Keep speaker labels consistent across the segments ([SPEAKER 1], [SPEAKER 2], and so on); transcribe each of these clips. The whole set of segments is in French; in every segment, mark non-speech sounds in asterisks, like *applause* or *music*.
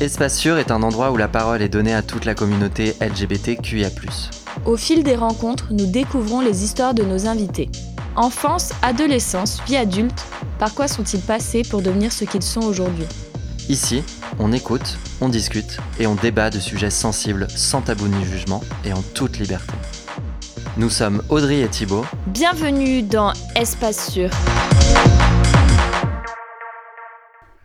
[SPEAKER 1] Espace Sûr est un endroit où la parole est donnée à toute la communauté LGBTQIA.
[SPEAKER 2] Au fil des rencontres, nous découvrons les histoires de nos invités. Enfance, adolescence, vie adulte, par quoi sont-ils passés pour devenir ce qu'ils sont aujourd'hui?
[SPEAKER 1] Ici, on écoute, on discute et on débat de sujets sensibles sans tabou ni jugement et en toute liberté. Nous sommes Audrey et Thibaut.
[SPEAKER 2] Bienvenue dans Espace Sûr.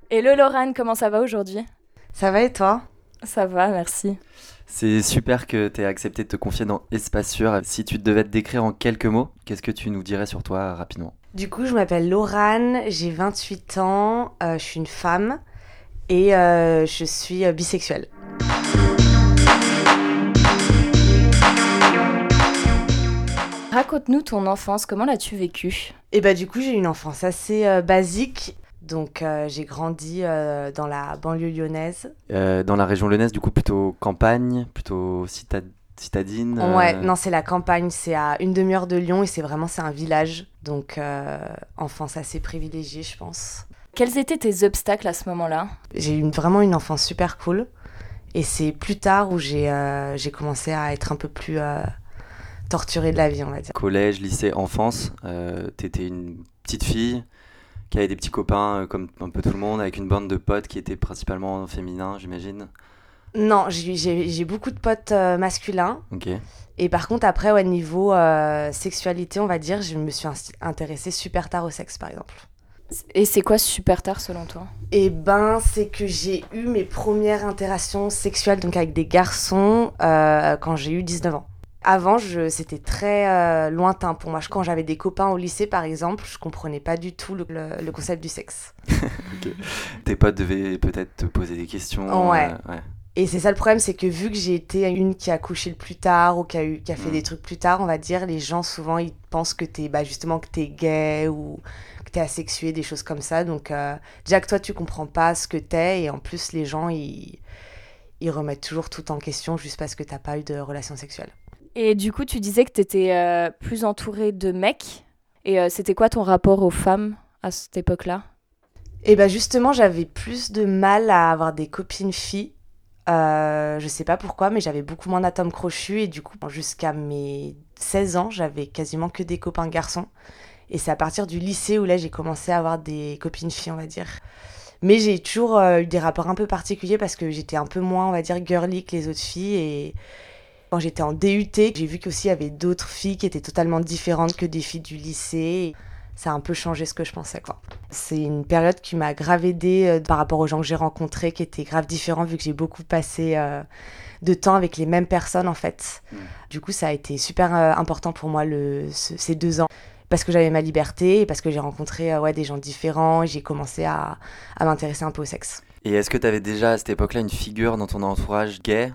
[SPEAKER 2] Hello Lorraine, comment ça va aujourd'hui?
[SPEAKER 3] Ça va et toi?
[SPEAKER 2] Ça va, merci.
[SPEAKER 1] C'est super que tu aies accepté de te confier dans Espace Sûr. Si tu devais te décrire en quelques mots, qu'est-ce que tu nous dirais sur toi rapidement?
[SPEAKER 3] Du coup, je m'appelle Laurane, j'ai 28 ans, euh, je suis une femme et euh, je suis euh, bisexuelle.
[SPEAKER 2] Raconte-nous ton enfance, comment l'as-tu vécue?
[SPEAKER 3] Et bah du coup, j'ai eu une enfance assez basique. Donc euh, j'ai grandi euh, dans la banlieue lyonnaise.
[SPEAKER 1] Euh, dans la région lyonnaise, du coup plutôt campagne, plutôt citadine
[SPEAKER 3] Ouais, non c'est la campagne, c'est à une demi-heure de Lyon et c'est vraiment c'est un village. Donc enfance assez privilégiée je pense.
[SPEAKER 2] Quels étaient tes obstacles à ce moment-là?
[SPEAKER 3] J'ai eu vraiment une enfance super cool. Et c'est plus tard où j'ai commencé à être un peu plus torturée de la vie, on va dire.
[SPEAKER 1] Collège, lycée, enfance, t'étais une petite fille qui avait des petits copains euh, comme un peu tout le monde, avec une bande de potes qui étaient principalement féminins, j'imagine
[SPEAKER 3] Non, j'ai beaucoup de potes euh, masculins.
[SPEAKER 1] Ok.
[SPEAKER 3] Et par contre, après, au niveau euh, sexualité, on va dire, je me suis intéressée super tard au sexe, par exemple.
[SPEAKER 2] Et c'est quoi super tard selon toi?
[SPEAKER 3] Eh ben, c'est que j'ai eu mes premières interactions sexuelles donc avec des garçons quand j'ai eu 19 ans. Avant, c'était très euh, lointain pour moi. Quand j'avais des copains au lycée, par exemple, je comprenais pas du tout le, concept du sexe. *laughs*
[SPEAKER 1] Tes potes devaient peut-être te poser des questions.
[SPEAKER 3] Ouais. Euh, Et c'est ça le problème, c'est que vu que j'ai été une qui a couché le plus tard ou qui a, eu, qui a fait mm. des trucs plus tard, on va dire, les gens souvent ils pensent que t'es bah, justement que t'es gay ou que t'es asexué, des choses comme ça. Donc euh, déjà que toi tu comprends pas ce que t'es et en plus les gens ils, ils remettent toujours tout en question juste parce que t'as pas eu de relation sexuelle.
[SPEAKER 2] Et du coup, tu disais que tu étais euh, plus entourée de mecs. Et euh, c'était quoi ton rapport aux femmes à cette époque-là?
[SPEAKER 3] Et eh bien justement, j'avais plus de mal à avoir des copines filles. Euh, je sais pas pourquoi, mais j'avais beaucoup moins d'atomes crochus. Et du coup, jusqu'à mes 16 ans, j'avais quasiment que des copains garçons. Et c'est à partir du lycée où là, j'ai commencé à avoir des copines filles, on va dire. Mais j'ai toujours eu des rapports un peu particuliers parce que j'étais un peu moins, on va dire, girly que les autres filles. Et quand j'étais en DUT, j'ai vu qu'aussi il y avait d'autres filles qui étaient totalement différentes que des filles du lycée. Ça a un peu changé ce que je pensais, quoi. C'est une période qui m'a grave aidée euh, par rapport aux gens que j'ai rencontrés, qui étaient grave différents, vu que j'ai beaucoup passé euh, de temps avec les mêmes personnes, en fait. Du coup, ça a été super euh, important pour moi le, ces deux ans parce que j'avais ma liberté et parce que j'ai rencontré ouais, des gens différents et j'ai commencé à, à m'intéresser un peu au sexe.
[SPEAKER 1] Et est-ce que tu avais déjà à cette époque-là une figure dans ton entourage gay?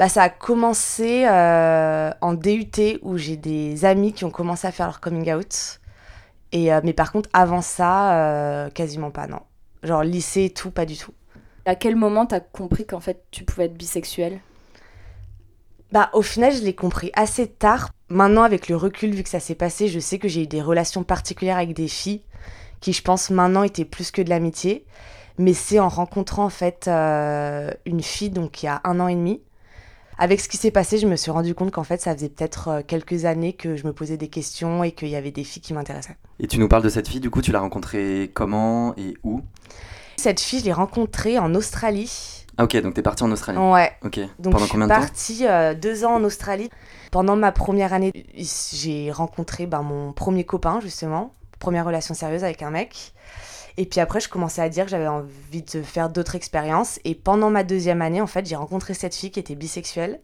[SPEAKER 3] Bah, Ça a commencé euh, en DUT où j'ai des amis qui ont commencé à faire leur coming out. Et, euh, mais par contre, avant ça, euh, quasiment pas, non. Genre lycée et tout, pas du tout.
[SPEAKER 2] À quel moment t'as compris qu'en fait tu pouvais être bisexuelle
[SPEAKER 3] bah, au final, je l'ai compris assez tard. Maintenant, avec le recul, vu que ça s'est passé, je sais que j'ai eu des relations particulières avec des filles qui, je pense, maintenant étaient plus que de l'amitié. Mais c'est en rencontrant en fait une fille donc il y a un an et demi avec ce qui s'est passé, je me suis rendu compte qu'en fait, ça faisait peut-être euh, quelques années que je me posais des questions et qu'il y avait des filles qui m'intéressaient.
[SPEAKER 1] Et tu nous parles de cette fille, du coup, tu l'as rencontrée comment et où?
[SPEAKER 3] Cette fille, je l'ai rencontrée en Australie.
[SPEAKER 1] Ah ok, donc t'es partie en Australie
[SPEAKER 3] Ouais.
[SPEAKER 1] Ok.
[SPEAKER 3] Donc
[SPEAKER 1] Pendant combien de temps?
[SPEAKER 3] Je suis partie euh, deux ans en Australie. Pendant ma première année, j'ai rencontré ben, mon premier copain, justement. Première relation sérieuse avec un mec. Et puis après, je commençais à dire que j'avais envie de faire d'autres expériences. Et pendant ma deuxième année, en fait, j'ai rencontré cette fille qui était bisexuelle.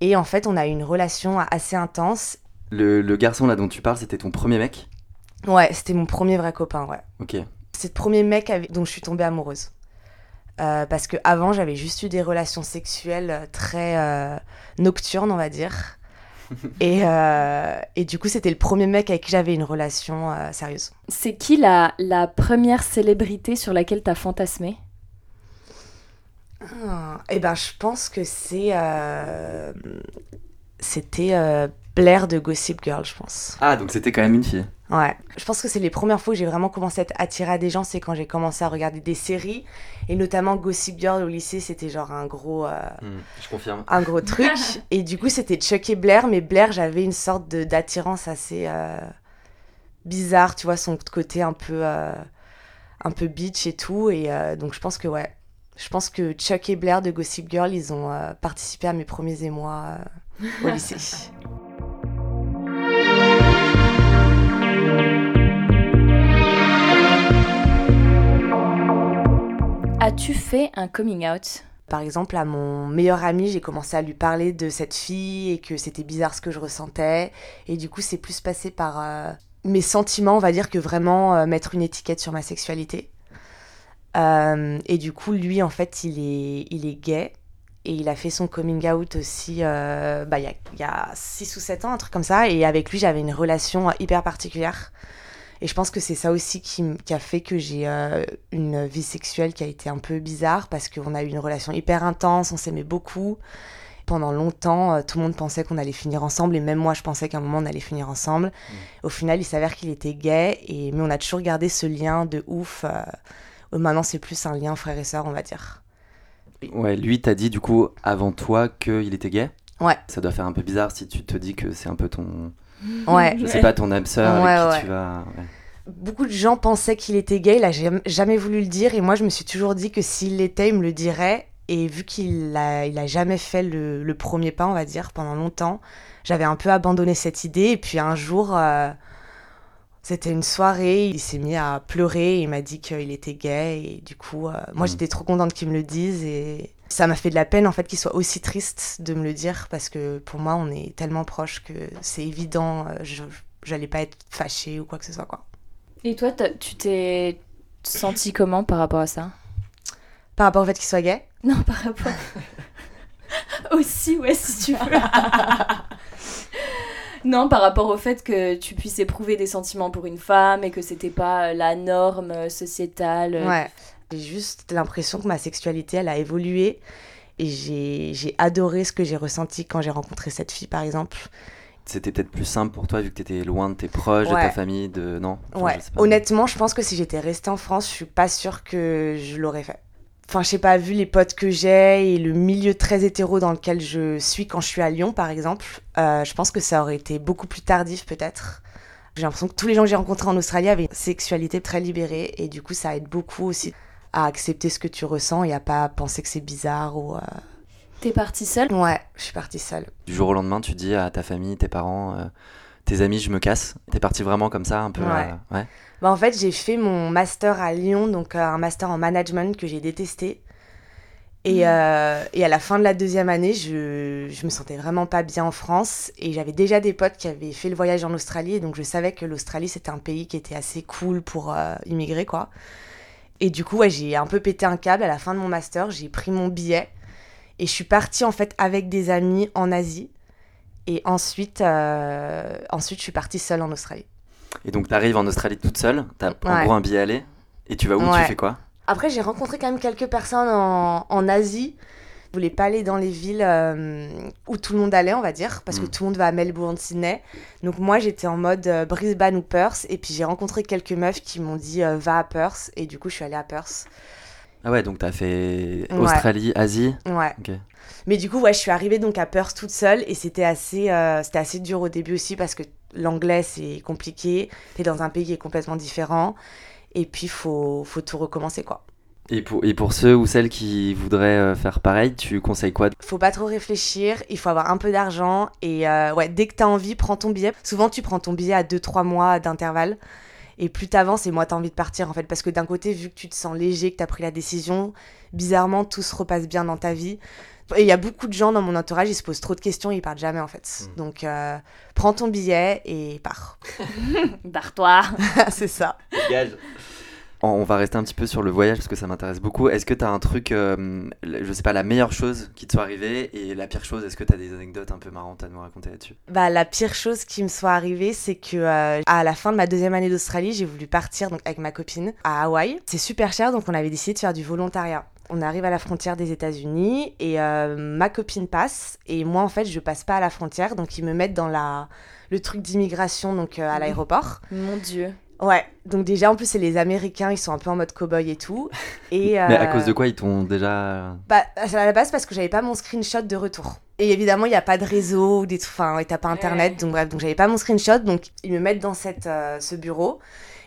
[SPEAKER 3] Et en fait, on a eu une relation assez intense.
[SPEAKER 1] Le, le garçon là dont tu parles, c'était ton premier mec?
[SPEAKER 3] Ouais, c'était mon premier vrai copain, ouais.
[SPEAKER 1] Ok.
[SPEAKER 3] C'est le premier mec dont je suis tombée amoureuse. Euh, parce que avant j'avais juste eu des relations sexuelles très euh, nocturnes, on va dire. Et, euh, et, du coup, c'était le premier mec avec qui j'avais une relation euh, sérieuse.
[SPEAKER 2] C'est qui la, la, première célébrité sur laquelle t'as fantasmé?
[SPEAKER 3] Ah, Eh ben, je pense que c'est. Euh, c'était Blair de Gossip Girl, je pense.
[SPEAKER 1] Ah, donc c'était quand même une fille.
[SPEAKER 3] Ouais. Je pense que c'est les premières fois où j'ai vraiment commencé à être attirée à des gens, c'est quand j'ai commencé à regarder des séries. Et notamment Gossip Girl au lycée, c'était genre un gros. euh,
[SPEAKER 1] Hmm, je confirme.
[SPEAKER 3] un gros *laughs* truc. et du coup, c'était Chuck et Blair, mais Blair, j'avais une sorte de- d'attirance assez euh, bizarre, tu vois, son côté un peu, euh, un peu bitch et tout. Et euh, donc, je pense que, ouais, je pense que Chuck et Blair de Gossip Girl, ils ont euh, participé à mes premiers émois euh, au lycée. *laughs*
[SPEAKER 2] As-tu fait un coming out?
[SPEAKER 3] Par exemple, à mon meilleur ami, j'ai commencé à lui parler de cette fille et que c'était bizarre ce que je ressentais. Et du coup, c'est plus passé par euh, mes sentiments, on va dire, que vraiment euh, mettre une étiquette sur ma sexualité. Euh, et du coup, lui, en fait, il est, il est gay. Et il a fait son coming out aussi bah, il y a 6 ou 7 ans, un truc comme ça. Et avec lui, j'avais une relation hyper particulière. Et je pense que c'est ça aussi qui, a fait que j'ai euh, une vie sexuelle qui a été un peu bizarre parce qu'on a eu une relation hyper intense, on s'aimait beaucoup. Pendant longtemps, euh, tout le monde pensait qu'on allait finir ensemble et même moi, je pensais qu'à un moment, on allait finir ensemble. Au final, il s'avère qu'il était gay, et, mais on a toujours gardé ce lien de ouf. euh, maintenant, c'est plus un lien frère et sœur, on va dire.
[SPEAKER 1] Ouais, lui t'a dit du coup avant toi qu'il était gay?
[SPEAKER 3] Ouais.
[SPEAKER 1] Ça doit faire un peu bizarre si tu te dis que c'est un peu ton,
[SPEAKER 3] Ouais.
[SPEAKER 1] je sais pas, ton âme sœur
[SPEAKER 3] Ouais,
[SPEAKER 1] avec qui
[SPEAKER 3] ouais.
[SPEAKER 1] tu vas. ouais.
[SPEAKER 3] Beaucoup de gens pensaient qu'il était gay, il a jamais, voulu le dire, et moi je me suis toujours dit que s'il l'était, il me le dirait. Et vu qu'il a, il a jamais fait le, le premier pas, on va dire, pendant longtemps, j'avais un peu abandonné cette idée. Et puis un jour, euh, c'était une soirée, il s'est mis à pleurer, et il m'a dit qu'il était gay, et du coup, euh, moi
[SPEAKER 1] Mhm.
[SPEAKER 3] j'étais trop contente qu'il me le dise, et ça m'a fait de la peine en fait qu'il soit aussi triste de me le dire, parce que pour moi on est tellement proches que c'est évident, euh, je j'allais pas être fâchée ou quoi que ce soit, quoi.
[SPEAKER 2] Et toi, tu t'es senti comment par rapport à ça?
[SPEAKER 3] Par rapport au fait qu'il soit gay? *laughs*
[SPEAKER 2] Non, par rapport. *laughs* Aussi, ouais, si tu veux. *laughs* non, par rapport au fait que tu puisses éprouver des sentiments pour une femme et que c'était pas la norme euh, sociétale.
[SPEAKER 3] Ouais. J'ai juste l'impression que ma sexualité, elle a évolué. Et j'ai adoré ce que j'ai ressenti quand j'ai rencontré cette fille, par exemple.
[SPEAKER 1] C'était peut-être plus simple pour toi vu que t'étais loin de tes proches, de ta famille, de non? Enfin,
[SPEAKER 3] ouais.
[SPEAKER 1] je.
[SPEAKER 3] Honnêtement, je pense que si j'étais restée en France, je suis pas sûre que je l'aurais fait. Enfin, je sais pas, vu les potes que j'ai et le milieu très hétéro dans lequel je suis quand je suis à Lyon, par exemple, euh, je pense que ça aurait été beaucoup plus tardif, peut-être. J'ai l'impression que tous les gens que j'ai rencontrés en Australie avaient une sexualité très libérée et du coup, ça aide beaucoup aussi à accepter ce que tu ressens et à pas penser que c'est bizarre ou. euh,
[SPEAKER 2] T'es partie seule?
[SPEAKER 3] Ouais, je suis partie seule.
[SPEAKER 1] Du jour au lendemain, tu dis à ta famille, tes parents, euh, tes amis, je me casse. T'es parti vraiment comme ça, un peu.
[SPEAKER 3] Ouais.
[SPEAKER 1] euh, ouais.
[SPEAKER 3] Bah, en fait, j'ai fait mon master à Lyon, donc euh, un master en management que j'ai détesté. Et, euh, et à la fin de la deuxième année, je, je me sentais vraiment pas bien en France. Et j'avais déjà des potes qui avaient fait le voyage en Australie. Et donc je savais que l'Australie, c'était un pays qui était assez cool pour euh, immigrer, quoi. Et du coup, ouais, j'ai un peu pété un câble. À la fin de mon master, j'ai pris mon billet. Et je suis partie, en fait, avec des amis en Asie. Et ensuite, euh, ensuite, je suis partie seule en Australie.
[SPEAKER 1] Et donc t'arrives en Australie toute seule, t'as en
[SPEAKER 3] Ouais.
[SPEAKER 1] gros un billet aller, et tu vas où? Tu fais quoi?
[SPEAKER 3] Après, j'ai rencontré quand même quelques personnes en, en Asie. Je voulais pas aller dans les villes euh, où tout le monde allait, on va dire, parce que
[SPEAKER 1] Mm.
[SPEAKER 3] tout le monde va à Melbourne, Sydney. Donc moi, j'étais en mode euh, Brisbane ou Perth. Et puis j'ai rencontré quelques meufs qui m'ont dit euh, va à Perth. Et du coup, je suis allée à Perth.
[SPEAKER 1] Ah ouais, donc t'as fait
[SPEAKER 3] Ouais.
[SPEAKER 1] Australie, Asie.
[SPEAKER 3] Ouais. Mais du coup, ouais, je suis arrivée donc à Perth toute seule. Et c'était assez, c'était assez dur au début aussi parce que l'anglais, c'est compliqué. T'es dans un pays qui est complètement différent. Et puis, faut, faut tout recommencer, quoi.
[SPEAKER 1] Et pour, et pour ceux ou celles qui voudraient euh, faire pareil, tu conseilles quoi
[SPEAKER 3] faut pas trop réfléchir, il faut avoir un peu d'argent et euh, ouais, dès que t'as envie, prends ton billet. Souvent, tu prends ton billet à 2-3 mois d'intervalle. Et plus t'avances et moins t'as envie de partir en fait. Parce que d'un côté, vu que tu te sens léger, que t'as pris la décision, bizarrement, tout se repasse bien dans ta vie. Et il y a beaucoup de gens dans mon entourage, ils se posent trop de questions, ils partent jamais en fait.
[SPEAKER 1] Mm.
[SPEAKER 3] Donc, euh, prends ton billet et pars. *laughs*
[SPEAKER 2] Barre-toi *laughs*
[SPEAKER 3] C'est ça.
[SPEAKER 1] On- On va rester un petit peu sur le voyage parce que ça m'intéresse beaucoup. Est-ce que tu as un truc, euh, je sais pas, la meilleure chose qui te soit arrivée et la pire chose, est-ce que tu as des anecdotes un peu marrantes à nous raconter là-dessus?
[SPEAKER 3] Bah, la pire chose qui me soit arrivée, c'est que euh, à la fin de ma deuxième année d'Australie, j'ai voulu partir donc avec ma copine à Hawaï. C'est super cher, donc on avait décidé de faire du volontariat. On arrive à la frontière des États-Unis et euh, ma copine passe et moi en fait je passe pas à la frontière donc ils me mettent dans la le truc d'immigration donc euh, à l'aéroport.
[SPEAKER 2] Mon dieu.
[SPEAKER 3] Ouais, donc déjà en plus c'est les Américains, ils sont un peu en mode cow-boy et tout. Et, *laughs*
[SPEAKER 1] Mais à
[SPEAKER 3] euh,
[SPEAKER 1] cause de quoi ils t'ont déjà.
[SPEAKER 3] bah, à la base parce que j'avais pas mon screenshot de retour. Et évidemment, il n'y a pas de réseau ou des trucs, enfin, ouais, t'as pas internet, donc bref, donc j'avais pas mon screenshot, donc ils me mettent dans cette, euh, ce bureau.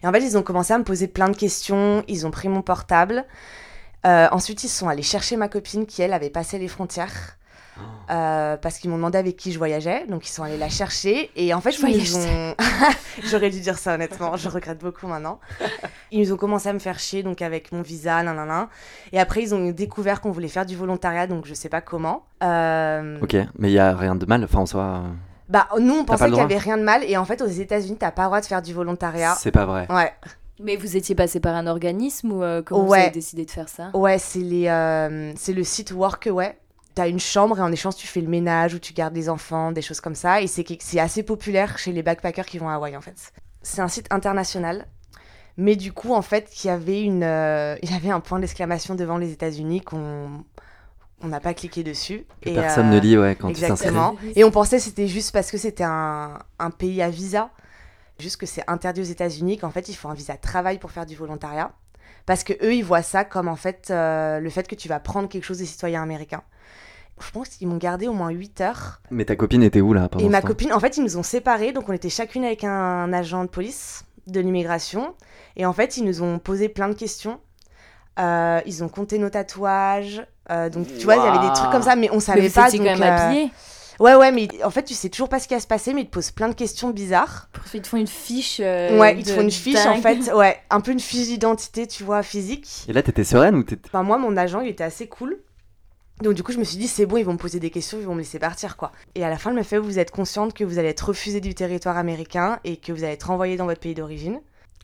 [SPEAKER 3] Et en fait, ils ont commencé à me poser plein de questions, ils ont pris mon portable. Euh, ensuite, ils sont allés chercher ma copine qui, elle, avait passé les frontières. Euh, parce qu'ils m'ont demandé avec qui je voyageais, donc ils sont allés la chercher et en fait
[SPEAKER 2] Je
[SPEAKER 3] ils ont. *laughs* J'aurais dû dire ça honnêtement, je regrette beaucoup maintenant. Ils ont commencé à me faire chier donc avec mon visa, nanana. Et après ils ont découvert qu'on voulait faire du volontariat, donc je sais pas comment. Euh,
[SPEAKER 1] Ok, mais il y a rien de mal. Enfin, en soi, euh,
[SPEAKER 3] Bah nous on pensait qu'il y avait rien de mal et en fait aux États-Unis t'as pas le droit de faire du volontariat.
[SPEAKER 1] c'est pas vrai.
[SPEAKER 3] Ouais,
[SPEAKER 2] Mais vous étiez passé par un organisme ou euh, comment
[SPEAKER 3] Ouais.
[SPEAKER 2] vous avez décidé de faire ça?
[SPEAKER 3] Ouais c'est les, euh, c'est le site Workaway. T'as une chambre et en échange tu fais le ménage ou tu gardes les enfants, des choses comme ça. Et c'est assez populaire chez les backpackers qui vont à Hawaï en fait. C'est un site international. Mais du coup, en fait, il y avait, une, euh, il y avait un point d'exclamation devant les États-Unis qu'on on n'a pas cliqué dessus.
[SPEAKER 1] Que
[SPEAKER 3] Et,
[SPEAKER 1] personne
[SPEAKER 3] euh,
[SPEAKER 1] ne lit, ouais, quand tu.
[SPEAKER 3] Exactement. Et on pensait que c'était juste parce que c'était un, un pays à visa. Juste que c'est interdit aux États-Unis, qu'en fait, il faut un visa travail pour faire du volontariat. Parce que eux, ils voient ça comme en fait euh, le fait que tu vas prendre quelque chose des citoyens américains. Je pense qu'ils m'ont gardé au moins 8 heures.
[SPEAKER 1] Mais ta copine était où là pendant
[SPEAKER 3] Et
[SPEAKER 1] ce
[SPEAKER 3] ma
[SPEAKER 1] temps
[SPEAKER 3] copine, en fait, ils nous ont séparés. Donc, on était chacune avec un agent de police de l'immigration. Et en fait, ils nous ont posé plein de questions. Euh, ils ont compté nos tatouages. Euh, donc, tu vois, il y avait des trucs comme ça, mais on savait
[SPEAKER 2] Mais vous
[SPEAKER 3] pas.
[SPEAKER 2] étiez quand
[SPEAKER 3] donc,
[SPEAKER 2] même
[SPEAKER 3] euh,
[SPEAKER 2] habillé.
[SPEAKER 3] Ouais, ouais, mais en fait, tu sais toujours pas ce qui va se passer, mais ils te posent plein de questions bizarres.
[SPEAKER 2] Ils te font une fiche. euh,
[SPEAKER 3] ouais, ils te font une fiche, en fait, ouais, un peu une fiche d'identité, tu vois, physique.
[SPEAKER 1] Et là, t'étais sereine ou t'étais.
[SPEAKER 3] Enfin, moi, mon agent, il était assez cool. Donc, du coup, je me suis dit, c'est bon, ils vont me poser des questions, ils vont me laisser partir, quoi. Et à la fin, elle me fait, vous êtes consciente que vous allez être refusé du territoire américain et que vous allez être renvoyé dans votre pays d'origine.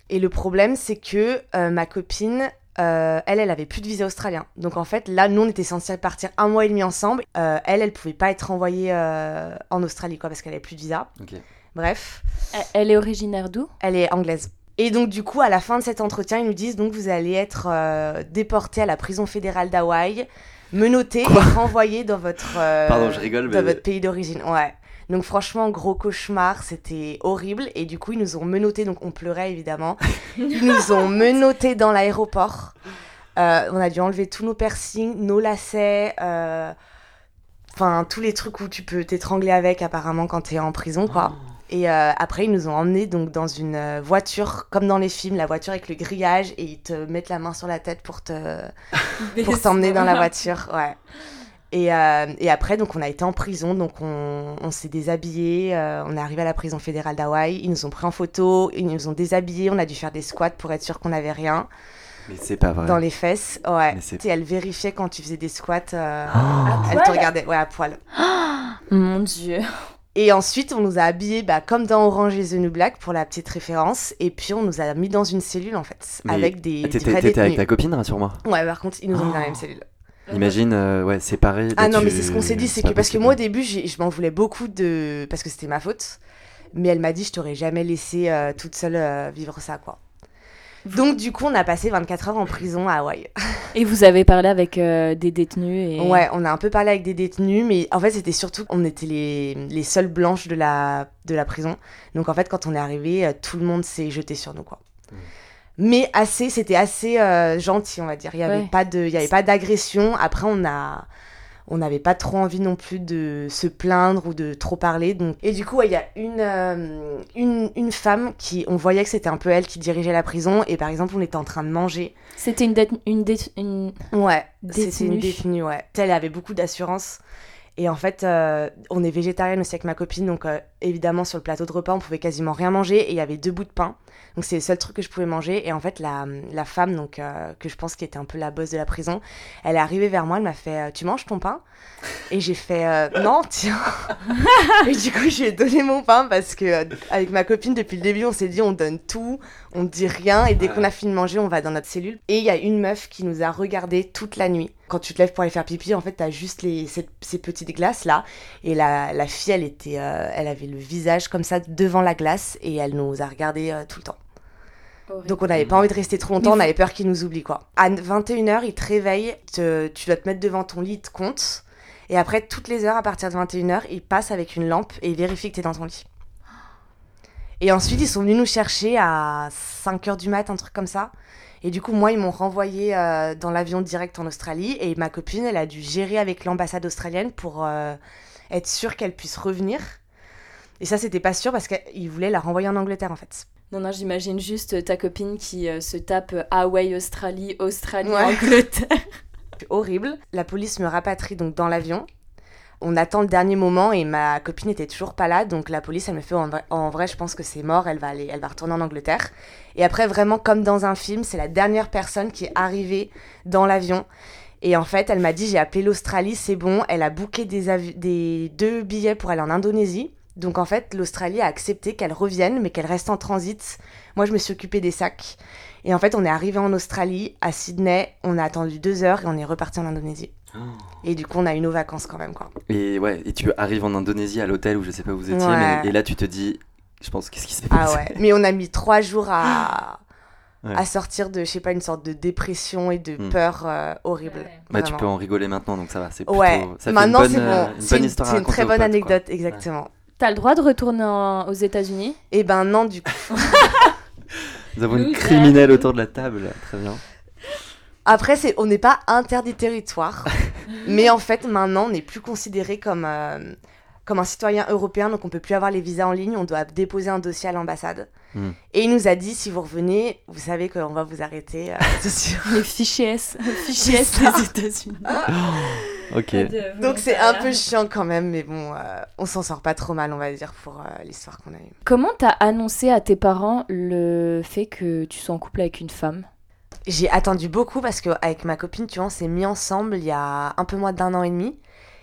[SPEAKER 3] Et le problème, c'est que euh, ma copine, euh, elle, elle avait plus de visa australien. Donc, en fait, là, nous, on était censés partir un mois et demi ensemble. Euh, elle, elle pouvait pas être renvoyée euh, en Australie, quoi, parce qu'elle avait plus de visa.
[SPEAKER 1] Ok.
[SPEAKER 3] Bref.
[SPEAKER 2] Elle- est originaire d'où?
[SPEAKER 3] Elle est anglaise. Et donc, du coup, à la fin de cet entretien, ils nous disent donc vous allez être euh, déporté à la prison fédérale d'Hawaï, menotté et renvoyé dans votre, euh,
[SPEAKER 1] Pardon, je rigole,
[SPEAKER 3] dans
[SPEAKER 1] mais-
[SPEAKER 3] votre pays d'origine. Ouais. Donc, franchement, gros cauchemar, c'était horrible. Et du coup, ils nous ont menottés, donc on pleurait évidemment. Ils nous ont *laughs* menottés dans l'aéroport. Euh, on a dû enlever tous nos piercings, nos lacets. euh, Enfin, tous les trucs où tu peux t'étrangler avec, apparemment, quand t'es en prison, quoi. Et euh, après, ils nous ont emmenés donc dans une euh, voiture, comme dans les films, la voiture avec le grillage, et ils te mettent la main sur la tête pour te *laughs* pour t'emmener dans la voiture, ouais. Et, euh, et après, donc on a été en prison, donc on, on s'est déshabillé, euh, on est arrivé à la prison fédérale d'Hawaï, ils nous ont pris en photo, ils nous ont déshabillés, on a dû faire des squats pour être sûr qu'on n'avait rien
[SPEAKER 1] Mais c'est pas vrai.
[SPEAKER 3] dans les fesses, ouais. Sais, elle vérifiait quand tu faisais des squats, euh,
[SPEAKER 1] Oh.
[SPEAKER 3] elle te regardait, ouais, à poil. *gasps*
[SPEAKER 2] Mon dieu.
[SPEAKER 3] Et ensuite, on nous a habillés bah, comme dans Orange is the New Black pour la petite référence. Et puis, on nous a mis dans une cellule en fait,
[SPEAKER 1] Mais
[SPEAKER 3] avec des, des
[SPEAKER 1] T'étais avec ta copine, rassure-moi.
[SPEAKER 3] Ouais, par contre, ils nous ont mis dans la
[SPEAKER 1] Oh.
[SPEAKER 3] même cellule.
[SPEAKER 1] Imagine, euh, ouais, séparés.
[SPEAKER 3] Ah
[SPEAKER 1] là,
[SPEAKER 3] non, mais c'est ce qu'on s'est dit, c'est que parce que moi au début, je m'en voulais beaucoup de. Parce que c'était ma faute. Mais elle m'a dit, je t'aurais jamais laissé euh, toute seule euh, vivre ça, quoi. Donc, du coup, on a passé 24 heures en prison à Hawaï. *laughs*
[SPEAKER 2] Et vous avez parlé avec euh, des détenus et...
[SPEAKER 3] Ouais, on a un peu parlé avec des détenus, mais en fait, c'était surtout on était les, les seules blanches de la, de la prison. Donc, en fait, quand on est arrivé, euh, tout le monde s'est jeté sur nous, quoi.
[SPEAKER 1] Mm.
[SPEAKER 3] Mais assez, c'était assez euh, gentil, on va dire. Il n'y avait
[SPEAKER 2] Ouais.
[SPEAKER 3] pas de, il y avait pas d'agression. Après, on a, on n'avait pas trop envie non plus de se plaindre ou de trop parler. Donc, et du coup, ouais, il y a une, euh, une, une femme qui, on voyait que c'était un peu elle qui dirigeait la prison. Et par exemple, on était en train de manger.
[SPEAKER 2] C'était une, une, une...
[SPEAKER 3] Ouais, c'était une
[SPEAKER 2] détenue,
[SPEAKER 3] ouais. Elle avait beaucoup d'assurance. Et en fait, euh, on est végétarienne aussi avec ma copine, donc euh, évidemment sur le plateau de repas, on pouvait quasiment rien manger et il y avait deux bouts de pain. Donc c'est le seul truc que je pouvais manger. Et en fait, la, la femme, donc euh, que je pense qui était un peu la boss de la prison, elle est arrivée vers moi, elle m'a fait Tu manges ton pain? Et j'ai fait Non, tiens. *laughs* et du coup, je lui ai donné mon pain parce que avec ma copine depuis le début, on s'est dit on donne tout, on dit rien et dès qu'on a fini de manger, on va dans notre cellule. Et il y a une meuf qui nous a regardé toute la nuit. Quand tu te lèves pour aller faire pipi, en fait, t'as juste les, ces, ces petites glaces là. Et la, la fille, elle était, euh, elle avait le visage comme ça devant la glace et elle nous a regardé euh, tout le temps. Donc on n'avait pas envie de rester trop longtemps, on avait peur qu'ils nous oublient quoi. À 21h, ils te réveillent, te- tu dois te mettre devant ton lit, ils te comptent. Et après, toutes les heures, à partir de 21h, ils passent avec une lampe et ils vérifient que tu es dans ton lit. Et ensuite, ils sont venus nous chercher à 5h du mat, un truc comme ça. Et du coup, moi, ils m'ont renvoyé euh, dans l'avion direct en Australie. Et ma copine, elle a dû gérer avec l'ambassade australienne pour euh, être sûre qu'elle puisse revenir. Et ça, c'était pas sûr parce qu'ils voulaient la renvoyer en Angleterre, en fait.
[SPEAKER 2] Non, non, j'imagine juste ta copine qui euh, se tape Hawaï, Australie, Australie,
[SPEAKER 3] Ouais.
[SPEAKER 2] Angleterre. *laughs*
[SPEAKER 3] Horrible. La police me rapatrie donc dans l'avion. On attend le dernier moment et ma copine était toujours pas là, donc la police elle me fait en vrai, je pense que c'est mort, elle va aller, elle va retourner en Angleterre. Et après vraiment comme dans un film, c'est la dernière personne qui est arrivée dans l'avion. Et en fait, elle m'a dit j'ai appelé l'Australie, c'est bon. Elle a booké des, des deux billets pour aller en Indonésie. Donc en fait, l'Australie a accepté qu'elle revienne, mais qu'elle reste en transit. Moi, je me suis occupée des sacs. Et en fait, on est arrivé en Australie, à Sydney. On a attendu deux heures et on est reparti en Indonésie. Et du coup, on a eu nos vacances quand même, quoi.
[SPEAKER 1] Et ouais, et tu arrives en Indonésie à l'hôtel où je sais pas où vous étiez,
[SPEAKER 3] Ouais.
[SPEAKER 1] mais, et là tu te dis, je pense, qu'est-ce qui s'est
[SPEAKER 3] Ah
[SPEAKER 1] passé?
[SPEAKER 3] ouais. Mais on a mis trois jours à, *gasps*
[SPEAKER 1] Ouais.
[SPEAKER 3] à sortir de, je sais pas, une sorte de dépression et de
[SPEAKER 1] Hmm.
[SPEAKER 3] peur euh, horrible.
[SPEAKER 1] Bah, tu peux en rigoler maintenant, donc ça va. C'est plutôt...
[SPEAKER 3] Ouais,
[SPEAKER 1] ça fait
[SPEAKER 3] maintenant c'est
[SPEAKER 1] euh,
[SPEAKER 3] bon.
[SPEAKER 1] une
[SPEAKER 3] C'est une, très bonne
[SPEAKER 1] potes, quoi.
[SPEAKER 3] anecdote, exactement.
[SPEAKER 2] T'as le droit de retourner en- aux États-Unis?
[SPEAKER 3] Et ben non, du coup. *laughs*
[SPEAKER 1] Nous avons une criminelle autour de la table, très bien.
[SPEAKER 3] Après, c'est, on n'est pas interdit territoire, *laughs* mais en fait, maintenant, on n'est plus considéré comme, euh, comme un citoyen européen, donc on peut plus avoir les visas en ligne, on doit déposer un dossier à l'ambassade.
[SPEAKER 1] Hmm.
[SPEAKER 3] Et il nous a dit, si vous revenez, vous savez qu'on va vous arrêter, euh, *laughs* c'est sûr.
[SPEAKER 2] Les fichiers S, *laughs* fichiers S des États-Unis.
[SPEAKER 1] Ok.
[SPEAKER 3] Donc c'est un peu chiant quand même, mais bon, euh, on s'en sort pas trop mal, on va dire, pour euh, l'histoire qu'on a eue.
[SPEAKER 2] Comment t'as annoncé à tes parents le fait que tu sois en couple avec une femme?
[SPEAKER 3] J'ai attendu beaucoup parce qu'avec ma copine, tu vois, on s'est mis ensemble il y a un peu moins d'un an et demi.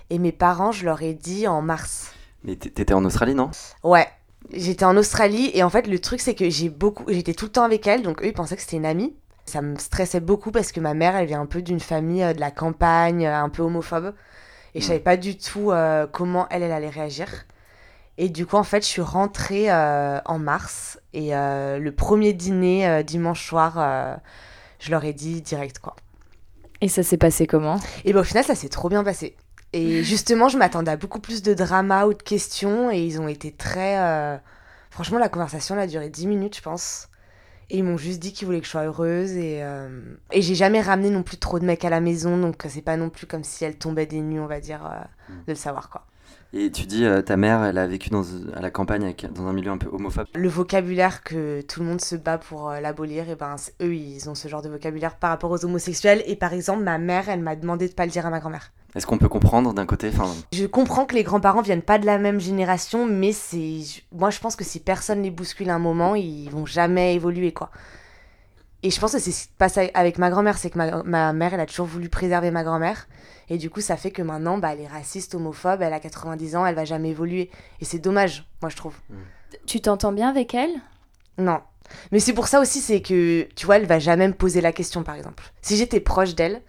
[SPEAKER 3] Et mes parents, je leur ai dit en mars.
[SPEAKER 1] Mais t'étais en Australie, non?
[SPEAKER 3] Ouais, j'étais en Australie et en fait, le truc, c'est que j'ai beaucoup, j'étais tout le temps avec elle, donc eux, ils pensaient que c'était une amie. Ça me stressait beaucoup parce que ma mère, elle vient un peu d'une famille euh, de la campagne, euh, un peu homophobe. Et je
[SPEAKER 1] Mm.
[SPEAKER 3] savais pas du tout euh, comment elle, elle allait réagir. Et du coup, en fait, je suis rentrée euh, en mars. Et euh, le premier dîner, euh, dimanche soir, je leur ai dit direct, quoi.
[SPEAKER 2] Et ça s'est passé comment?
[SPEAKER 3] Et ben au final, ça s'est trop bien passé. Et *gasps* justement, je m'attendais à beaucoup plus de drama ou de questions. Et ils ont été très. euh, Franchement, la conversation elle a duré 10 minutes, je pense. Et ils m'ont juste dit qu'ils voulaient que je sois heureuse. Et, euh, et j'ai jamais ramené non plus trop de mecs à la maison. Donc c'est pas non plus comme si elle tombait des nues, on va dire, euh,
[SPEAKER 1] Mm.
[SPEAKER 3] de le savoir quoi.
[SPEAKER 1] Et tu dis, euh, ta mère, elle a vécu dans, à la campagne avec, dans un milieu un peu homophobe.
[SPEAKER 3] Le vocabulaire que tout le monde se bat pour euh, l'abolir, et ben c'est- eux, ils ont ce genre de vocabulaire par rapport aux homosexuels. Et par exemple, ma mère, elle m'a demandé de pas le dire à ma grand-mère.
[SPEAKER 1] Est-ce qu'on peut comprendre d'un côté enfin,
[SPEAKER 3] Je comprends que les grands-parents viennent pas de la même génération, mais c'est. Moi, je pense que si personne les bouscule un moment, ils vont jamais évoluer, quoi. Et je pense que c'est ce qui se passe avec ma grand-mère, c'est que ma, ma mère, elle a toujours voulu préserver ma grand-mère. Et du coup, ça fait que maintenant, bah, elle est raciste, homophobe, elle a 90 ans, elle va jamais évoluer. Et c'est dommage, moi, je trouve.
[SPEAKER 2] Tu t'entends bien avec elle?
[SPEAKER 3] Non. Mais c'est pour ça aussi, c'est que, tu vois, elle va jamais me poser la question, par exemple. Si j'étais proche d'elle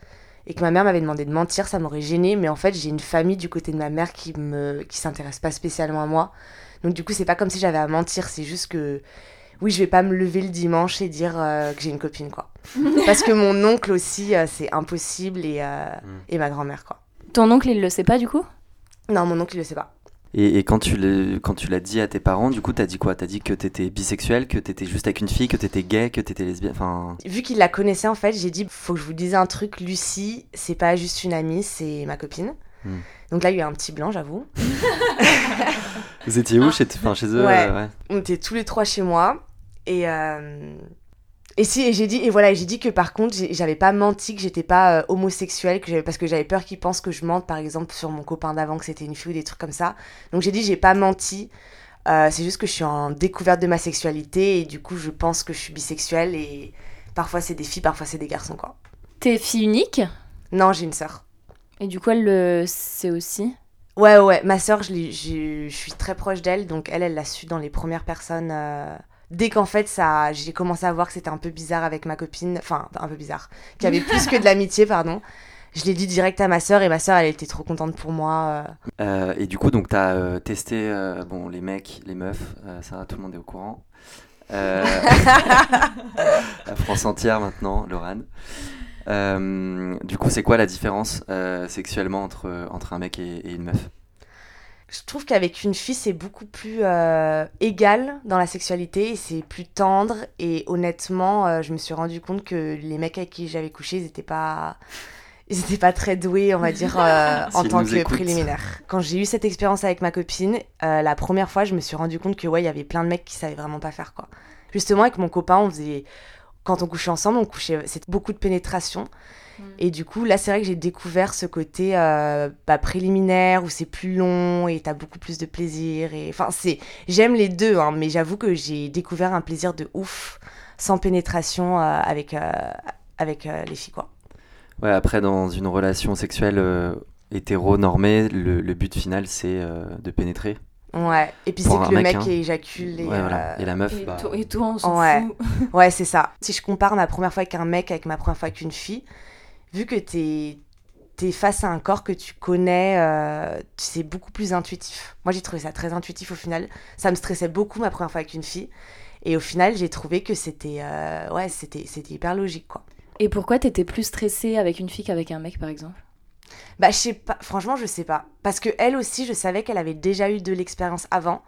[SPEAKER 3] et que ma mère m'avait demandé de mentir, ça m'aurait gêné. Mais en fait, j'ai une famille du côté de ma mère qui me, qui s'intéresse pas spécialement à moi. Donc du coup, c'est pas comme si j'avais à mentir. C'est juste que, oui, je vais pas me lever le dimanche et dire euh, que j'ai une copine, quoi. *laughs* Parce que mon oncle aussi, euh, c'est impossible et, euh,
[SPEAKER 1] Mm.
[SPEAKER 3] et ma grand-mère, quoi.
[SPEAKER 2] Ton oncle, il le sait pas du coup?
[SPEAKER 3] Non, mon oncle, il le sait pas.
[SPEAKER 1] Et, et quand tu l'as quand tu l'as dit à tes parents, du coup, t'as dit quoi? T'as dit que t'étais bisexuel, que t'étais juste avec une fille, que t'étais gay, que t'étais lesbienne. Enfin,
[SPEAKER 3] Vu qu'il la connaissait, en fait, j'ai dit faut que je vous dise un truc. Lucie, c'est pas juste une amie, c'est ma copine.
[SPEAKER 1] Hmm.
[SPEAKER 3] Donc là, il y a un petit blanc, j'avoue. *laughs*
[SPEAKER 1] vous étiez où chez, enfin, chez eux
[SPEAKER 3] Ouais.
[SPEAKER 1] euh, ouais.
[SPEAKER 3] On était tous les trois chez moi. Et, euh, et si, et j'ai dit, et voilà, j'ai dit que par contre, j'avais pas menti, que j'étais pas euh, homosexuelle, que parce que j'avais peur qu'ils pensent que je mente, par exemple, sur mon copain d'avant, que c'était une fille ou des trucs comme ça. Donc j'ai dit, j'ai pas menti. Euh, c'est juste que je suis en découverte de ma sexualité et du coup, je pense que je suis bisexuelle et parfois c'est des filles, parfois c'est des garçons, quoi.
[SPEAKER 2] T'es fille unique?
[SPEAKER 3] Non, j'ai une sœur.
[SPEAKER 2] Et du coup, elle le sait aussi?
[SPEAKER 3] Ouais, ouais, ma sœur, je, je, je suis très proche d'elle, donc elle, elle l'a su dans les premières personnes. euh, Dès qu'en fait, ça, j'ai commencé à voir que c'était un peu bizarre avec ma copine, enfin, un peu bizarre, qu'il y avait plus que de l'amitié, pardon. Je l'ai dit direct à ma sœur et ma sœur, elle était trop contente pour moi. euh.
[SPEAKER 1] Euh, et du coup, donc, t'as euh, testé euh, bon, les mecs, les meufs, ça, tout le monde est au courant. Euh, *laughs* France entière maintenant, Laurane. Euh, du coup, c'est quoi la différence sexuellement entre, entre un mec et, et une meuf?
[SPEAKER 3] Je trouve qu'avec une fille, c'est beaucoup plus euh, égal dans la sexualité, et c'est plus tendre. Et honnêtement, euh, je me suis rendu compte que les mecs avec qui j'avais couché, ils n'étaient pas, *laughs* ils pas très doués, on va dire, *laughs* euh, en tant que
[SPEAKER 1] écoutent.
[SPEAKER 3] préliminaire. Quand j'ai eu cette expérience avec ma copine, la première fois, je me suis rendu compte que ouais, il y avait plein de mecs qui savaient vraiment pas faire quoi. Justement, avec mon copain, on faisait, quand on couchait ensemble, on couchait, c'était beaucoup de pénétration. Et du coup, là, c'est vrai que j'ai découvert ce côté euh, bah, préliminaire où c'est plus long et t'as beaucoup plus de plaisir. Et enfin, c'est, j'aime les deux, hein, mais j'avoue que j'ai découvert un plaisir de ouf sans pénétration euh, avec euh, avec euh, les filles quoi.
[SPEAKER 1] Ouais, après, dans une relation sexuelle euh, hétéro-normée, le, le but final, c'est euh, de pénétrer.
[SPEAKER 3] Ouais. Et puis c'est que le
[SPEAKER 1] mec,
[SPEAKER 3] mec
[SPEAKER 1] hein.
[SPEAKER 3] éjacule et,
[SPEAKER 1] Ouais, voilà.
[SPEAKER 3] euh,
[SPEAKER 1] Et la meuf,
[SPEAKER 4] Et,
[SPEAKER 1] bah,
[SPEAKER 4] toi, et toi, on s'en
[SPEAKER 3] Ouais.
[SPEAKER 4] fout.
[SPEAKER 3] Ouais, c'est ça. Si je compare ma première fois avec un mec avec ma première fois avec une fille, vu que t'es es face à un corps que tu connais, euh, c'est beaucoup plus intuitif. Moi, j'ai trouvé ça très intuitif au final. Ça me stressait beaucoup ma première fois avec une fille. Et au final, j'ai trouvé que c'était euh, ouais, c'était hyper logique quoi.
[SPEAKER 4] Et pourquoi t'étais plus stressée avec une fille qu'avec un mec, par exemple?
[SPEAKER 3] Bah, je sais pas, franchement, je sais pas. Parce que elle aussi, je savais qu'elle avait déjà eu de l'expérience avant.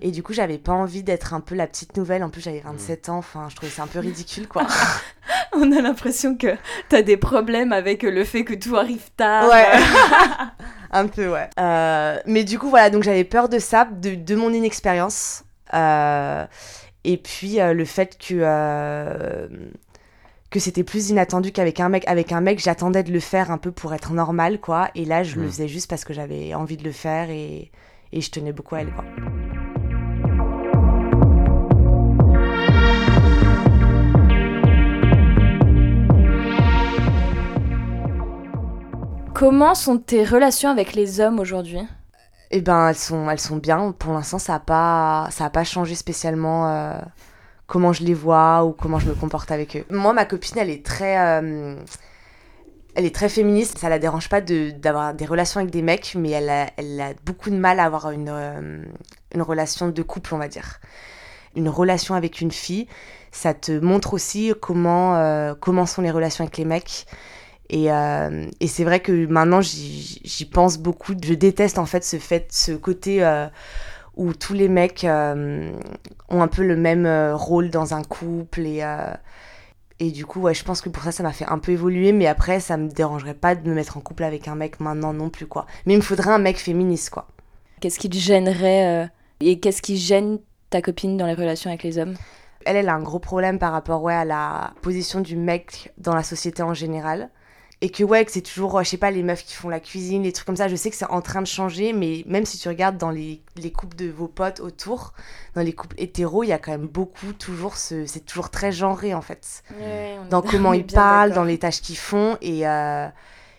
[SPEAKER 3] Et du coup, j'avais pas envie d'être un peu la petite nouvelle. En plus, j'avais 27 ans. Enfin, je trouvais ça un peu ridicule, quoi. *laughs*
[SPEAKER 4] On a l'impression que t'as des problèmes avec le fait que tout arrive tard.
[SPEAKER 3] Ouais. *laughs* *laughs* un peu, ouais. Euh, mais du coup, voilà, donc j'avais peur de ça, de, de mon inexpérience. Euh, et puis, euh, le fait que. Que c'était plus inattendu qu'avec un mec. Avec un mec, j'attendais de le faire un peu pour être normal, quoi. Et là, je le faisais juste parce que j'avais envie de le faire et, et je tenais beaucoup à elle, quoi.
[SPEAKER 4] Comment sont tes relations avec les hommes aujourd'hui?
[SPEAKER 3] Eh ben, elles sont, elles sont bien. Pour l'instant, ça n'a pas, ça a pas changé spécialement euh, comment je les vois ou comment je me comporte avec eux. Moi, ma copine, elle est très, euh, elle est très féministe. Ça la dérange pas d'avoir des relations avec des mecs, mais elle a, beaucoup de mal à avoir une, euh, une relation de couple, on va dire. Une relation avec une fille, ça te montre aussi comment, euh, comment sont les relations avec les mecs. Et, et c'est vrai que maintenant j'y pense beaucoup. Je déteste en fait ce fait, ce côté où tous les mecs euh, ont un peu le même euh, rôle dans un couple et euh, et du coup ouais je pense que pour ça ça m'a fait un peu évoluer. Mais après ça me dérangerait pas de me mettre en couple avec un mec maintenant non plus quoi. Mais il me faudrait un mec féministe quoi.
[SPEAKER 4] Qu'est-ce qui te gênerait euh, Et qu'est-ce qui gêne ta copine dans les relations avec les hommes?
[SPEAKER 3] Elle elle a un gros problème par rapport ouais à la position du mec dans la société en général. Et que ouais, que c'est toujours, euh, je sais pas, les meufs qui font la cuisine, les trucs comme ça. Je sais que c'est en train de changer, mais même si tu regardes dans les, les couples de vos potes autour, dans les couples hétéros, il y a quand même beaucoup, toujours ce. C'est toujours très genré en fait. Dans comment *laughs* ils parlent, dans les tâches qu'ils font. Et euh,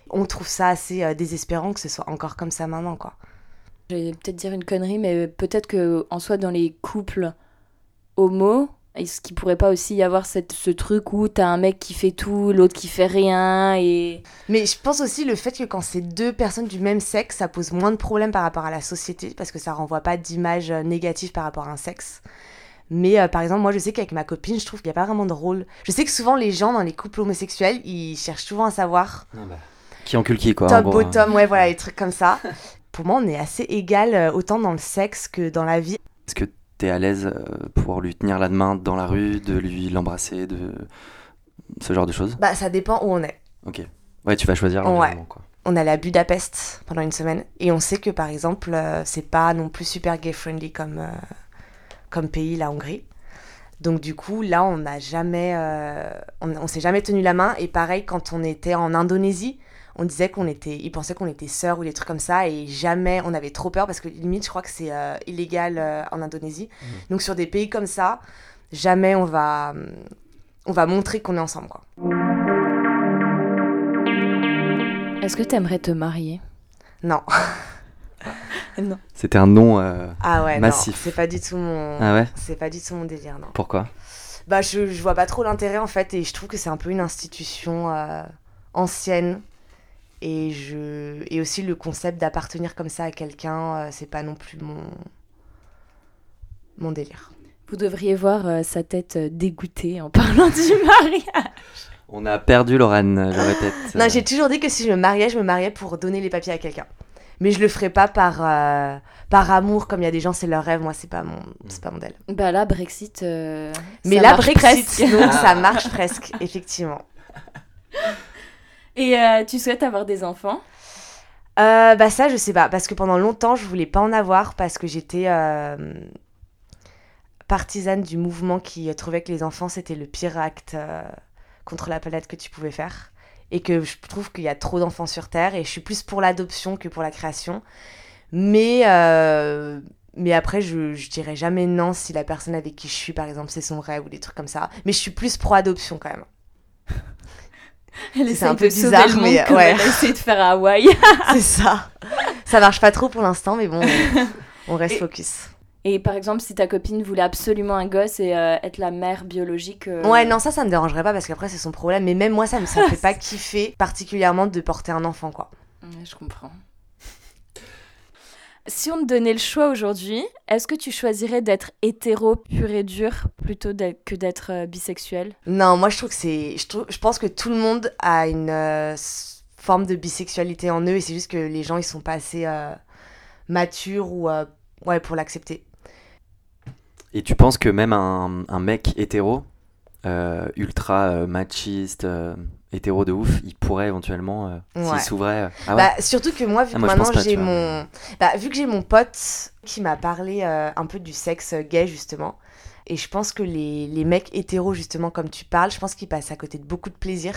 [SPEAKER 3] on trouve ça assez euh, désespérant que ce soit encore comme ça maintenant, quoi.
[SPEAKER 4] Je vais peut-être dire une connerie, mais peut-être que en soi dans les couples homo, est-ce qu'il pourrait pas aussi y avoir cette, ce truc où t'as un mec qui fait tout, l'autre qui fait rien et
[SPEAKER 3] Mais je pense aussi le fait que quand c'est deux personnes du même sexe, ça pose moins de problèmes par rapport à la société, parce que ça renvoie pas d'image euh, négative par rapport à un sexe. Mais euh, par exemple, moi je sais qu'avec ma copine, je trouve qu'il n'y a pas vraiment de rôle. Je sais que souvent les gens dans les couples homosexuels, ils cherchent souvent à savoir
[SPEAKER 1] ah bah, qui encule qui, quoi. en
[SPEAKER 3] top,
[SPEAKER 1] gros, hein.
[SPEAKER 3] bottom, ouais, voilà, les trucs comme ça. Pour moi, on est assez égal euh, autant dans le sexe que dans la vie.
[SPEAKER 1] Est-ce que t'es à l'aise euh, pour lui tenir la main dans la rue, de lui l'embrasser, de ce genre de choses?
[SPEAKER 3] Bah, ça dépend où on est.
[SPEAKER 1] Ok. Ouais, tu vas choisir
[SPEAKER 3] Ouais.
[SPEAKER 1] l'environnement, quoi.
[SPEAKER 3] on allait à Budapest pendant une semaine et on sait que par exemple euh, c'est pas non plus super gay friendly comme euh, comme pays la Hongrie donc du coup là on n'a jamais euh, on, on s'est jamais tenu la main et pareil quand on était en Indonésie on disait qu'on était ils pensaient qu'on était sœurs ou des trucs comme ça et jamais on avait trop peur parce que limite je crois que c'est euh, illégal euh, en Indonésie donc sur des pays comme ça jamais on va on va montrer qu'on est ensemble quoi
[SPEAKER 4] est-ce que t'aimerais te marier?
[SPEAKER 3] Non *laughs*
[SPEAKER 4] Non.
[SPEAKER 1] C'était un nom. euh,
[SPEAKER 3] ah ouais
[SPEAKER 1] Massif.
[SPEAKER 3] non c'est pas du tout mon
[SPEAKER 1] Ah ouais?
[SPEAKER 3] C'est pas du tout mon délire, non.
[SPEAKER 1] Pourquoi?
[SPEAKER 3] Bah, je, je vois pas trop l'intérêt en fait, et je trouve que c'est un peu une institution euh, ancienne. Et, je... et aussi le concept d'appartenir comme ça à quelqu'un, euh, c'est pas non plus mon... mon délire.
[SPEAKER 2] Vous devriez voir euh, sa tête euh, dégoûtée en parlant *laughs* du mariage.
[SPEAKER 1] On a perdu Lorraine, je répète. *laughs*
[SPEAKER 3] Non, j'ai toujours dit que si je me mariais, je me mariais pour donner les papiers à quelqu'un. Mais je le ferais pas par, euh, par amour, comme il y a des gens, c'est leur rêve. Moi, c'est pas mon, c'est pas mon modèle.
[SPEAKER 2] Bah là, Brexit. euh,
[SPEAKER 3] Mais
[SPEAKER 2] ça
[SPEAKER 3] là,
[SPEAKER 2] marche
[SPEAKER 3] Brexit,
[SPEAKER 2] presque.
[SPEAKER 3] donc ça *laughs* marche presque, effectivement.
[SPEAKER 2] Et euh, tu souhaites avoir des enfants?
[SPEAKER 3] Euh, bah ça, je sais pas, parce que pendant longtemps, je voulais pas en avoir parce que j'étais euh, partisane du mouvement qui trouvait que les enfants c'était le pire acte euh, contre la planète que tu pouvais faire et que je trouve qu'il y a trop d'enfants sur Terre et je suis plus pour l'adoption que pour la création. Mais euh, mais après, je, je dirais jamais non si la personne avec qui je suis, par exemple, c'est son rêve ou des trucs comme ça. Mais je suis plus pro adoption quand même. *laughs*
[SPEAKER 2] Elle
[SPEAKER 3] C'est un peu bizarre,
[SPEAKER 2] monde
[SPEAKER 3] mais, ouais.
[SPEAKER 2] elle a essayé de faire à Hawaï. *laughs*
[SPEAKER 3] c'est ça. Ça marche pas trop pour l'instant, mais bon, on reste
[SPEAKER 2] Et-
[SPEAKER 3] focus.
[SPEAKER 2] Et par exemple, si ta copine voulait absolument un gosse et euh, être la mère biologique. euh,
[SPEAKER 3] Ouais, non, ça, ça me dérangerait pas parce qu'après, c'est son problème. Mais même moi, ça me ça me fait *laughs* pas kiffer particulièrement de porter un enfant, quoi.
[SPEAKER 2] Ouais, je comprends. Si on te donnait le choix aujourd'hui, est-ce que tu choisirais d'être hétéro pur et dur plutôt que d'être euh, bisexuel?
[SPEAKER 3] Non, moi, je trouve que c'est. Je, trouve- je pense que tout le monde a une euh, forme de bisexualité en eux et c'est juste que les gens, ils sont pas assez euh, matures ou. euh, ouais, pour l'accepter.
[SPEAKER 1] Et tu penses que même un, un mec hétéro, euh, ultra euh, machiste, euh, hétéro de ouf, il pourrait éventuellement, euh,
[SPEAKER 3] Ouais.
[SPEAKER 1] s'il s'ouvrait. euh, Ah ouais
[SPEAKER 3] Bah, surtout que moi, vu
[SPEAKER 1] Ah,
[SPEAKER 3] que
[SPEAKER 1] moi,
[SPEAKER 3] maintenant j'ai mon. Bah, vu que j'ai mon pote qui m'a parlé euh, un peu du sexe gay, justement. Et je pense que les, les mecs hétéros, justement, comme tu parles, je pense qu'ils passent à côté de beaucoup de plaisir.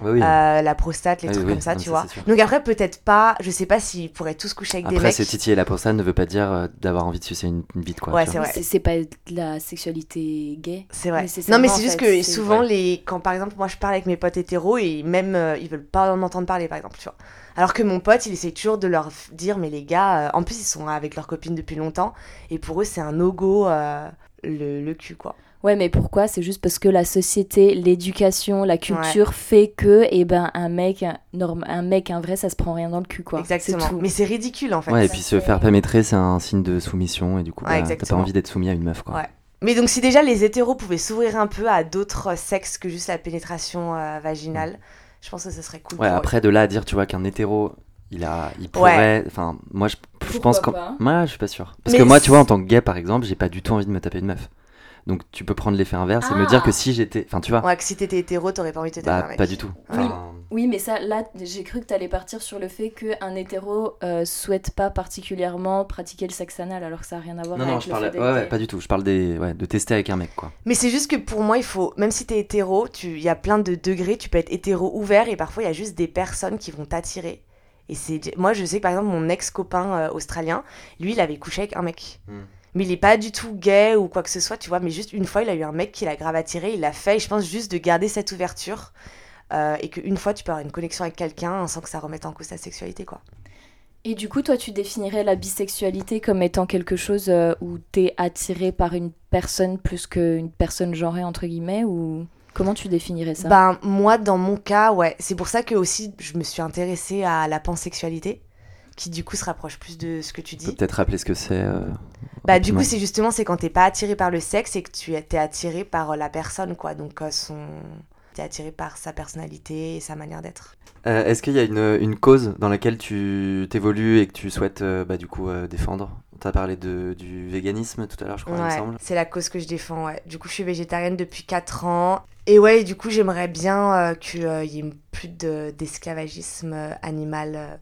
[SPEAKER 1] Oui, oui.
[SPEAKER 3] Euh, la prostate, les
[SPEAKER 1] Ah
[SPEAKER 3] trucs
[SPEAKER 1] oui,
[SPEAKER 3] comme ça,
[SPEAKER 1] non,
[SPEAKER 3] tu
[SPEAKER 1] ça,
[SPEAKER 3] vois. Donc après, peut-être pas, je sais pas s'ils pourraient tous coucher avec des
[SPEAKER 1] Après,
[SPEAKER 3] mecs.
[SPEAKER 1] se titiller la prostate ne veut pas dire euh, d'avoir envie de sucer une, une bite, quoi.
[SPEAKER 3] Ouais, c'est vrai.
[SPEAKER 2] C'est- pas de la sexualité gay.
[SPEAKER 3] C'est vrai. Non, mais c'est juste
[SPEAKER 2] fait,
[SPEAKER 3] que souvent,
[SPEAKER 1] ouais.
[SPEAKER 3] les... quand par exemple, moi je parle avec mes potes hétéros et même euh, ils veulent pas en entendre parler, par exemple, tu vois. Alors que mon pote, il essaie toujours de leur dire, mais les gars, euh, en plus ils sont avec leur copine depuis longtemps et pour eux, c'est un no-go euh, le, le cul, quoi.
[SPEAKER 2] Ouais, mais pourquoi? C'est juste parce que la société, l'éducation, la culture fait que, eh ben, un mec, un, un mec, un vrai, ça se prend rien dans le cul, quoi.
[SPEAKER 3] Exactement.
[SPEAKER 2] Tout.
[SPEAKER 3] Mais c'est ridicule en fait.
[SPEAKER 1] Ouais, et
[SPEAKER 2] Ça,
[SPEAKER 1] puis se faire pénétrer, c'est un signe de soumission, et du coup,
[SPEAKER 3] Ouais,
[SPEAKER 1] bah, t'as pas envie d'être soumis à une meuf, quoi.
[SPEAKER 3] Ouais. Mais donc si déjà les hétéros pouvaient s'ouvrir un peu à d'autres sexes que juste la pénétration euh, vaginale, je pense que ce serait cool.
[SPEAKER 1] Ouais,
[SPEAKER 3] pour eux.
[SPEAKER 1] après, de là à dire, tu vois, qu'un hétéro, il, a, il pourrait. Enfin, moi, je, je pense
[SPEAKER 2] pas
[SPEAKER 1] Moi, je suis pas sûr. Parce
[SPEAKER 3] Mais
[SPEAKER 1] que moi, tu vois, en tant que gay, par exemple, j'ai pas du tout envie de me taper une meuf. Donc, tu peux prendre l'effet inverse et me
[SPEAKER 2] Ah.
[SPEAKER 1] dire que si j'étais. Enfin, tu vois,
[SPEAKER 3] Ouais, que si t'étais hétéro, t'aurais pas envie de te taper
[SPEAKER 1] bah,
[SPEAKER 3] un mec.
[SPEAKER 1] pas du tout.
[SPEAKER 3] Oui.
[SPEAKER 1] Enfin,
[SPEAKER 2] Oui, mais ça, là, j'ai cru que t'allais partir sur le fait qu'un hétéro euh, souhaite pas particulièrement pratiquer le sexe anal, alors que ça a rien à voir
[SPEAKER 1] Non,
[SPEAKER 2] avec
[SPEAKER 1] non, je
[SPEAKER 2] le
[SPEAKER 1] parle.
[SPEAKER 2] fait
[SPEAKER 1] Ouais,
[SPEAKER 2] d'être
[SPEAKER 1] ouais,
[SPEAKER 2] gay.
[SPEAKER 1] pas du tout. Je parle des, ouais, de tester avec un mec, quoi.
[SPEAKER 3] Mais c'est juste que pour moi, il faut, même si t'es hétéro, tu- il y a plein de degrés. Tu peux être hétéro ouvert et parfois il y a juste des personnes qui vont t'attirer. Et c'est, moi, je sais que par exemple, mon ex-copain euh, australien, lui, il avait couché avec un mec.
[SPEAKER 1] Hmm.
[SPEAKER 3] Mais il est pas du tout gay ou quoi que ce soit, tu vois. Mais juste une fois, il a eu un mec qui l'a grave attiré, il l'a fait. Et je pense juste de garder cette ouverture. euh, et qu'une fois, tu peux avoir une connexion avec quelqu'un sans que ça remette en cause ta sexualité, quoi.
[SPEAKER 2] Et du coup, toi, tu définirais la bisexualité comme étant quelque chose euh, où t'es attiré par une personne plus qu'une personne genrée, entre guillemets, ou comment tu définirais ça?
[SPEAKER 3] Ben, moi, dans mon cas, ouais. C'est pour ça que aussi, je me suis intéressée à la pansexualité, qui du coup se rapproche plus de ce que tu dis.
[SPEAKER 1] peut-être rappeler ce que c'est. euh,
[SPEAKER 3] Bah, du coup, c'est justement, c'est quand t'es pas attiré par le sexe et que tu es t'es attiré par euh, la personne, quoi. Donc, euh, son... t'es attiré par sa personnalité et sa manière d'être.
[SPEAKER 1] Euh, Est-ce qu'il y a une, une cause dans laquelle tu t'évolues et que tu souhaites euh, bah, du coup euh, défendre? T'as parlé de, du véganisme tout à l'heure, je crois, il me
[SPEAKER 3] Ouais,
[SPEAKER 1] semble.
[SPEAKER 3] c'est la cause que je défends, ouais. Du coup, je suis végétarienne depuis 4 ans. Et ouais, du coup, j'aimerais bien euh, qu'il y ait plus de- d'esclavagisme euh, animal euh,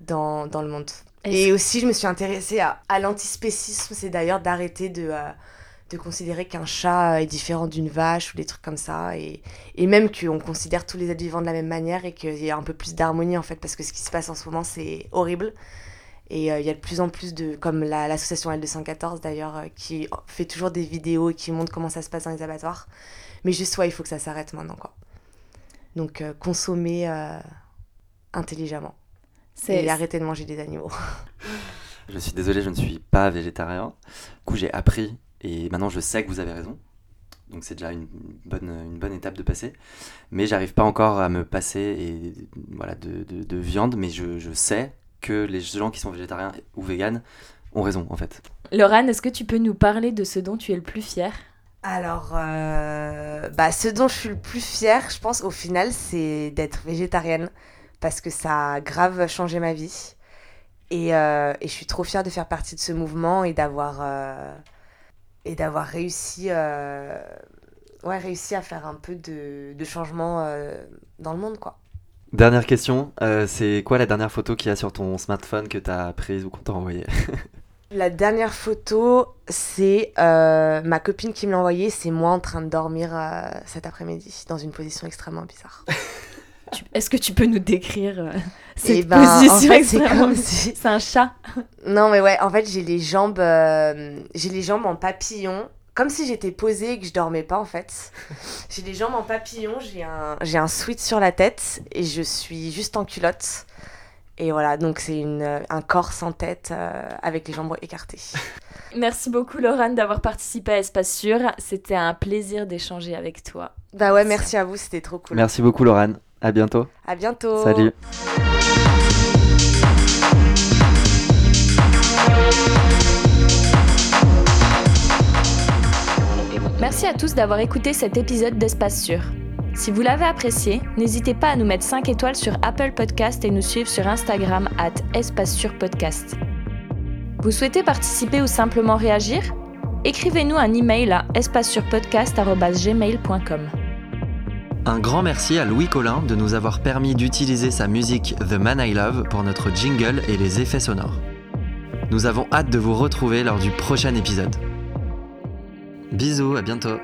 [SPEAKER 3] dans, dans le monde. Et aussi, je me suis intéressée à, à l'antispécisme, c'est d'ailleurs d'arrêter de, euh, de considérer qu'un chat euh, est différent d'une vache ou des trucs comme ça. Et, et même qu'on considère tous les êtres vivants de la même manière et qu'il y ait un peu plus d'harmonie en fait, parce que ce qui se passe en ce moment, c'est horrible. Et euh, il y a de plus en plus de, comme la- l'association L214 d'ailleurs, euh, qui fait toujours des vidéos et qui montre comment ça se passe dans les abattoirs. Mais juste, ouais, il faut que ça s'arrête maintenant, quoi. Donc, euh, consommer euh, intelligemment. Et arrêter de manger des animaux. *laughs*
[SPEAKER 1] Je suis désolé, je ne suis pas végétarien. Du coup, j'ai appris et maintenant je sais que vous avez raison. Donc c'est déjà une bonne, une bonne étape de passer. Mais j'arrive pas encore à me passer et, voilà, de, de- de viande. Mais je, je sais que les gens qui sont végétariens ou véganes ont raison en fait.
[SPEAKER 4] Laurent, est-ce que tu peux nous parler de ce dont tu es le plus fier?
[SPEAKER 3] Alors, euh, bah, ce dont je suis le plus fière, je pense, au final, c'est d'être végétarienne. Parce que ça a grave changé ma vie. Et, euh, et je suis trop fière de faire partie de ce mouvement et d'avoir euh, et d'avoir réussi, euh, ouais, réussi à faire un peu de, de changement euh, dans le monde, quoi.
[SPEAKER 1] Dernière question, euh, c'est quoi la dernière photo qu'il y a sur ton smartphone que t'as prise ou qu'on t'a envoyée *laughs*
[SPEAKER 3] La dernière photo, c'est euh, ma copine qui me l'a envoyée. C'est moi en train de dormir euh, cet après-midi dans une position extrêmement bizarre. *laughs*
[SPEAKER 4] Tu- Est-ce que tu peux nous décrire
[SPEAKER 3] Et
[SPEAKER 4] cette
[SPEAKER 3] ben, en
[SPEAKER 4] position
[SPEAKER 3] fait, c'est
[SPEAKER 4] extrêmement-
[SPEAKER 3] comme si-
[SPEAKER 4] C'est un chat.
[SPEAKER 3] Non, mais ouais, en fait, j'ai les jambes, euh, j'ai les jambes en papillon, comme si j'étais posée et que je dormais pas en fait. *laughs* J'ai les jambes en papillon, j'ai un, j'ai un sweat sur la tête et je suis juste en culotte. Et voilà, donc c'est une, un corps sans tête euh, avec les jambes écartées. *laughs*
[SPEAKER 4] Merci beaucoup Laurent d'avoir participé à Espace Sûr. C'était un plaisir d'échanger avec toi.
[SPEAKER 3] Bah ouais, merci à vous, c'était trop cool.
[SPEAKER 1] Merci beaucoup Laurent, à bientôt.
[SPEAKER 3] À bientôt.
[SPEAKER 1] Salut.
[SPEAKER 2] Merci à tous d'avoir écouté cet épisode d'Espace Sûr. Si vous l'avez apprécié, n'hésitez pas à nous mettre 5 étoiles sur Apple Podcast et nous suivre sur Instagram at Espace Sûr Podcast. Vous souhaitez participer ou simplement réagir? Écrivez-nous un email à espacesurpodcast.gmail.com.
[SPEAKER 1] Un grand merci à Louis Collin de nous avoir permis d'utiliser sa musique The Man I Love pour notre jingle et les effets sonores. Nous avons hâte de vous retrouver lors du prochain épisode. Bisous, à bientôt